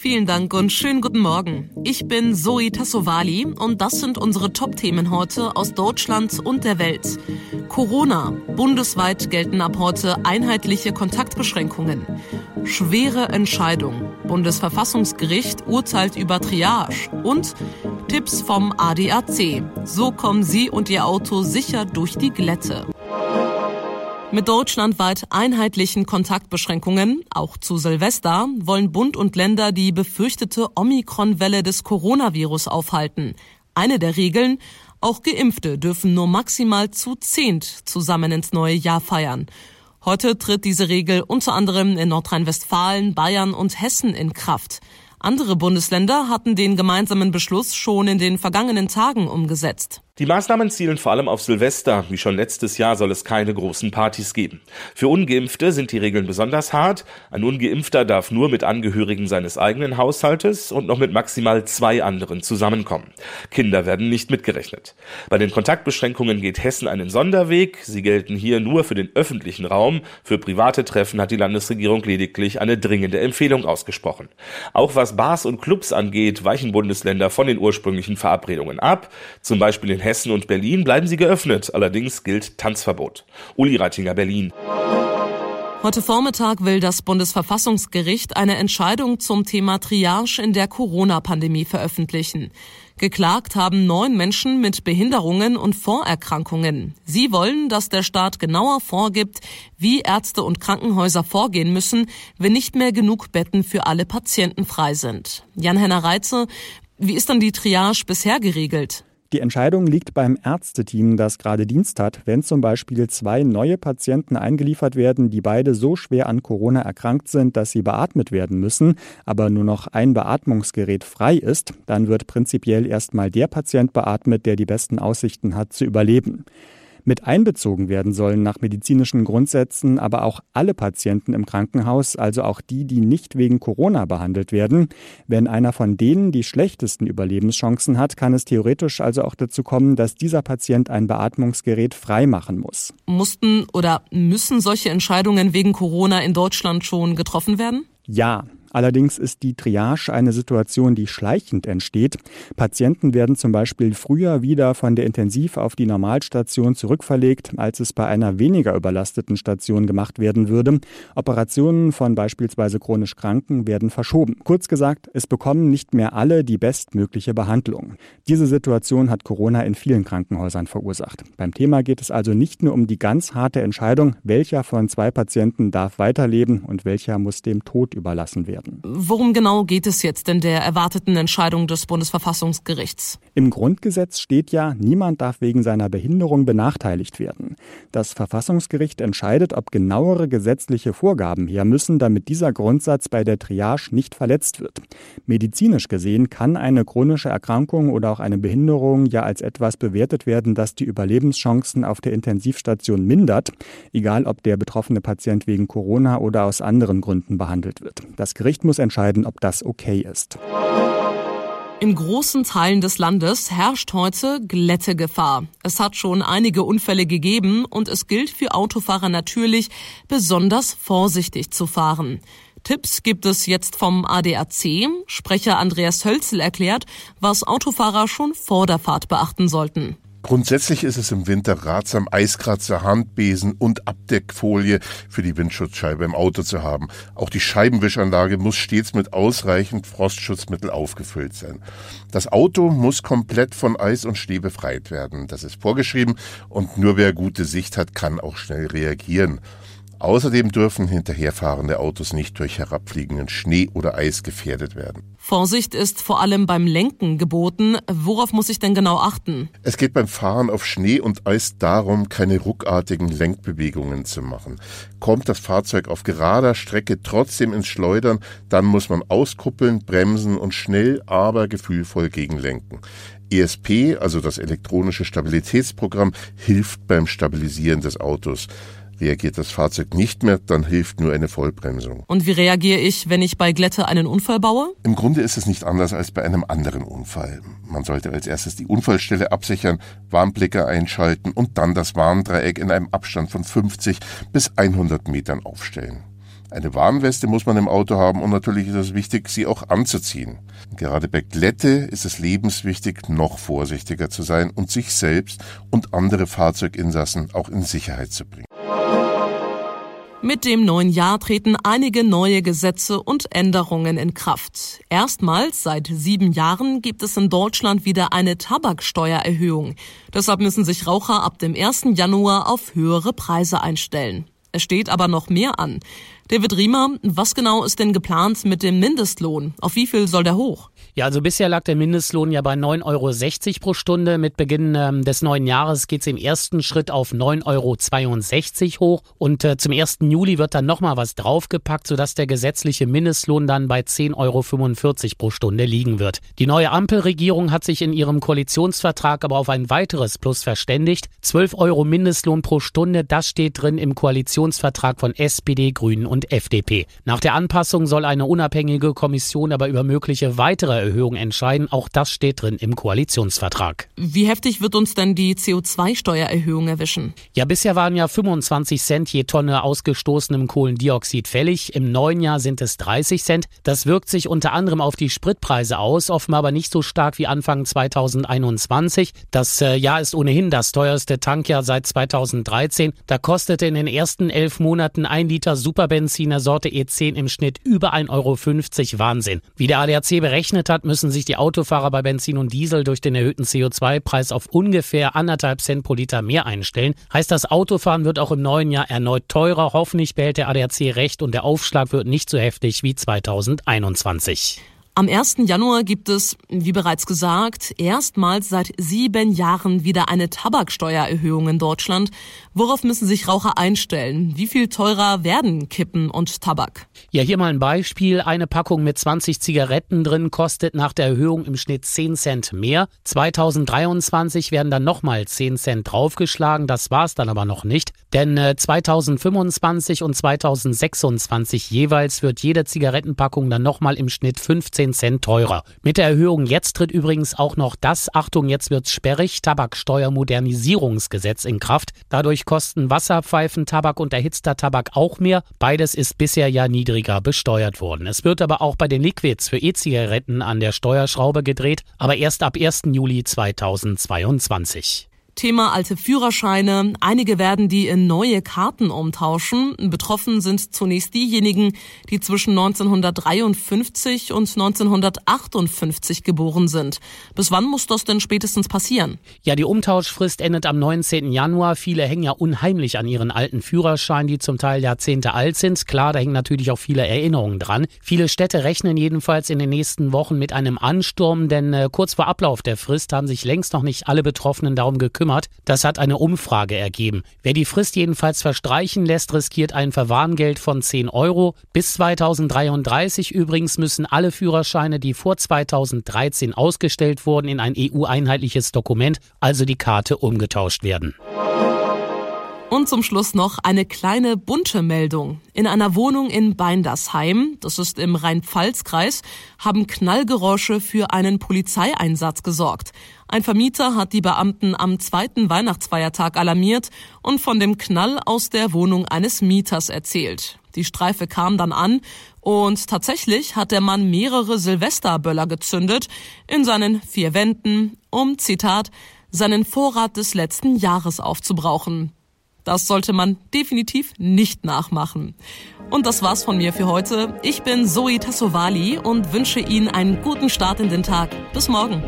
Vielen Dank und schönen guten Morgen. Ich bin Zoe Tassovali und das sind unsere Top-Themen heute aus Deutschland und der Welt. Corona. Bundesweit gelten ab heute einheitliche Kontaktbeschränkungen. Schwere Entscheidung. Bundesverfassungsgericht urteilt über Triage. Und Tipps vom ADAC. So kommen Sie und Ihr Auto sicher durch die Glätte. Mit deutschlandweit einheitlichen Kontaktbeschränkungen, auch zu Silvester, wollen Bund und Länder die befürchtete Omikron-Welle des Coronavirus aufhalten. Eine der Regeln, auch Geimpfte dürfen nur maximal zu zehnt zusammen ins neue Jahr feiern. Heute tritt diese Regel unter anderem in Nordrhein-Westfalen, Bayern und Hessen in Kraft. Andere Bundesländer hatten den gemeinsamen Beschluss schon in den vergangenen Tagen umgesetzt. Die Maßnahmen zielen vor allem auf Silvester. Wie schon letztes Jahr soll es keine großen Partys geben. Für Ungeimpfte sind die Regeln besonders hart. Ein Ungeimpfter darf nur mit Angehörigen seines eigenen Haushaltes und noch mit maximal zwei anderen zusammenkommen. Kinder werden nicht mitgerechnet. Bei den Kontaktbeschränkungen geht Hessen einen Sonderweg. Sie gelten hier nur für den öffentlichen Raum. Für private Treffen hat die Landesregierung lediglich eine dringende Empfehlung ausgesprochen. Auch was Bars und Clubs angeht, weichen Bundesländer von den ursprünglichen Verabredungen ab. Zum Beispiel in und Berlin bleiben sie geöffnet, allerdings gilt Tanzverbot. Uli Reitinger, Berlin. Heute Vormittag will das Bundesverfassungsgericht eine Entscheidung zum Thema Triage in der Corona-Pandemie veröffentlichen. Geklagt haben neun Menschen mit Behinderungen und Vorerkrankungen. Sie wollen, dass der Staat genauer vorgibt, wie Ärzte und Krankenhäuser vorgehen müssen, wenn nicht mehr genug Betten für alle Patienten frei sind. Jan-Henner Reitze, wie ist dann die Triage bisher geregelt? Die Entscheidung liegt beim Ärzteteam, das gerade Dienst hat, wenn zum Beispiel zwei neue Patienten eingeliefert werden, die beide so schwer an Corona erkrankt sind, dass sie beatmet werden müssen, aber nur noch ein Beatmungsgerät frei ist, dann wird prinzipiell erstmal der Patient beatmet, der die besten Aussichten hat zu überleben. Mit einbezogen werden sollen nach medizinischen Grundsätzen aber auch alle Patienten im Krankenhaus, also auch die, die nicht wegen Corona behandelt werden. Wenn einer von denen die schlechtesten Überlebenschancen hat, kann es theoretisch also auch dazu kommen, dass dieser Patient ein Beatmungsgerät freimachen muss. Mussten oder müssen solche Entscheidungen wegen Corona in Deutschland schon getroffen werden? Ja, Allerdings ist die Triage eine Situation, die schleichend entsteht. Patienten werden zum Beispiel früher wieder von der Intensiv auf die Normalstation zurückverlegt, als es bei einer weniger überlasteten Station gemacht werden würde. Operationen von beispielsweise chronisch Kranken werden verschoben. Kurz gesagt, es bekommen nicht mehr alle die bestmögliche Behandlung. Diese Situation hat Corona in vielen Krankenhäusern verursacht. Beim Thema geht es also nicht nur um die ganz harte Entscheidung, welcher von zwei Patienten darf weiterleben und welcher muss dem Tod überlassen werden werden. Worum genau geht es jetzt in der erwarteten Entscheidung des Bundesverfassungsgerichts? Im Grundgesetz steht ja, niemand darf wegen seiner Behinderung benachteiligt werden. Das Verfassungsgericht entscheidet, ob genauere gesetzliche Vorgaben her müssen, damit dieser Grundsatz bei der Triage nicht verletzt wird. Medizinisch gesehen kann eine chronische Erkrankung oder auch eine Behinderung ja als etwas bewertet werden, das die Überlebenschancen auf der Intensivstation mindert, egal ob der betroffene Patient wegen Corona oder aus anderen Gründen behandelt wird. Das Gericht Gericht muss entscheiden, ob das okay ist. In großen Teilen des Landes herrscht heute Glättegefahr. Es hat schon einige Unfälle gegeben und es gilt für Autofahrer natürlich, besonders vorsichtig zu fahren. Tipps gibt es jetzt vom ADAC. Sprecher Andreas Hölzel erklärt, was Autofahrer schon vor der Fahrt beachten sollten. Grundsätzlich ist es im Winter ratsam, Eiskratzer, Handbesen und Abdeckfolie für die Windschutzscheibe im Auto zu haben. Auch die Scheibenwischanlage muss stets mit ausreichend Frostschutzmittel aufgefüllt sein. Das Auto muss komplett von Eis und Schnee befreit werden. Das ist vorgeschrieben und nur wer gute Sicht hat, kann auch schnell reagieren. Außerdem dürfen hinterherfahrende Autos nicht durch herabfliegenden Schnee oder Eis gefährdet werden. Vorsicht ist vor allem beim Lenken geboten. Worauf muss ich denn genau achten? Es geht beim Fahren auf Schnee und Eis darum, keine ruckartigen Lenkbewegungen zu machen. Kommt das Fahrzeug auf gerader Strecke trotzdem ins Schleudern, dann muss man auskuppeln, bremsen und schnell, aber gefühlvoll gegenlenken. ESP, also das elektronische Stabilitätsprogramm, hilft beim Stabilisieren des Autos. Reagiert das Fahrzeug nicht mehr, dann hilft nur eine Vollbremsung. Und wie reagiere ich, wenn ich bei Glätte einen Unfall baue? Im Grunde ist es nicht anders als bei einem anderen Unfall. Man sollte als erstes die Unfallstelle absichern, Warnblicker einschalten und dann das Warndreieck in einem Abstand von 50 bis 100 Metern aufstellen. Eine Warnweste muss man im Auto haben und natürlich ist es wichtig, sie auch anzuziehen. Gerade bei Glätte ist es lebenswichtig, noch vorsichtiger zu sein und sich selbst und andere Fahrzeuginsassen auch in Sicherheit zu bringen. Mit dem neuen Jahr treten einige neue Gesetze und Änderungen in Kraft. Erstmals seit sieben Jahren gibt es in Deutschland wieder eine Tabaksteuererhöhung. Deshalb müssen sich Raucher ab dem 1. Januar auf höhere Preise einstellen. Es steht aber noch mehr an. David Riemer, was genau ist denn geplant mit dem Mindestlohn? Auf wie viel soll der hoch? Ja, also bisher lag der Mindestlohn ja bei 9,60 Euro pro Stunde. Mit Beginn ähm, des neuen Jahres geht es im ersten Schritt auf 9,62 Euro hoch. Und äh, zum 1. Juli wird dann nochmal was draufgepackt, sodass der gesetzliche Mindestlohn dann bei 10,45 Euro pro Stunde liegen wird. Die neue Ampelregierung hat sich in ihrem Koalitionsvertrag aber auf ein weiteres Plus verständigt. 12 Euro Mindestlohn pro Stunde, das steht drin im Koalitionsvertrag von SPD, Grünen und FDP. Nach der Anpassung soll eine unabhängige Kommission aber über mögliche weitere Steuererhöhung entscheiden. Auch das steht drin im Koalitionsvertrag. Wie heftig wird uns denn die CO2-Steuererhöhung erwischen? Ja, bisher waren ja 25 Cent je Tonne ausgestoßenem Kohlendioxid fällig. Im neuen Jahr sind es 30 Cent. Das wirkt sich unter anderem auf die Spritpreise aus, offenbar aber nicht so stark wie Anfang 2021. Das äh, Jahr ist ohnehin das teuerste Tankjahr seit 2013. Da kostete in den ersten elf Monaten ein Liter Superbenziner Sorte E10 im Schnitt über 1,50 Euro. Wahnsinn. Wie der ADAC berechnet hat, Monat müssen sich die Autofahrer bei Benzin und Diesel durch den erhöhten CO2-Preis auf ungefähr anderthalb Cent pro Liter mehr einstellen. Heißt das Autofahren wird auch im neuen Jahr erneut teurer. Hoffentlich behält der ADAC recht und der Aufschlag wird nicht so heftig wie 2021. Am 1. Januar gibt es, wie bereits gesagt, erstmals seit sieben Jahren wieder eine Tabaksteuererhöhung in Deutschland. Worauf müssen sich Raucher einstellen? Wie viel teurer werden Kippen und Tabak? Ja, hier mal ein Beispiel. Eine Packung mit 20 Zigaretten drin kostet nach der Erhöhung im Schnitt 10 Cent mehr. 2023 werden dann nochmal 10 Cent draufgeschlagen. Das war's dann aber noch nicht. Denn 2025 äh, und 2026 jeweils wird jede Zigarettenpackung dann nochmal im Schnitt 15 10 Cent teurer. Mit der Erhöhung jetzt tritt übrigens auch noch das, Achtung, jetzt wird's sperrig, Tabaksteuermodernisierungsgesetz in Kraft. Dadurch kosten Wasserpfeifen, Tabak und erhitzter Tabak auch mehr. Beides ist bisher ja niedriger besteuert worden. Es wird aber auch bei den Liquids für E-Zigaretten an der Steuerschraube gedreht, aber erst ab 1. Juli 2022. Thema alte Führerscheine. Einige werden die in neue Karten umtauschen. Betroffen sind zunächst diejenigen, die zwischen 1953 und 1958 geboren sind. Bis wann muss das denn spätestens passieren? Ja, die Umtauschfrist endet am 19. Januar. Viele hängen ja unheimlich an ihren alten Führerscheinen, die zum Teil Jahrzehnte alt sind. Klar, da hängen natürlich auch viele Erinnerungen dran. Viele Städte rechnen jedenfalls in den nächsten Wochen mit einem Ansturm, denn äh, kurz vor Ablauf der Frist haben sich längst noch nicht alle Betroffenen darum gekümmert gekümmert. Das hat eine Umfrage ergeben. Wer die Frist jedenfalls verstreichen lässt, riskiert ein Verwarngeld von 10 Euro. Bis 2033 übrigens müssen alle Führerscheine, die vor 2013 ausgestellt wurden, in ein EU-einheitliches Dokument, also die Karte, umgetauscht werden. Und zum Schluss noch eine kleine bunte Meldung. In einer Wohnung in Beindersheim, das ist im Rhein-Pfalz-Kreis, haben Knallgeräusche für einen Polizeieinsatz gesorgt. Ein Vermieter hat die Beamten am zweiten Weihnachtsfeiertag alarmiert und von dem Knall aus der Wohnung eines Mieters erzählt. Die Streife kam dann an und tatsächlich hat der Mann mehrere Silvesterböller gezündet in seinen vier Wänden, um, Zitat, seinen Vorrat des letzten Jahres aufzubrauchen. Das sollte man definitiv nicht nachmachen. Und das war's von mir für heute. Ich bin Zoe Tassovali und wünsche Ihnen einen guten Start in den Tag. Bis morgen.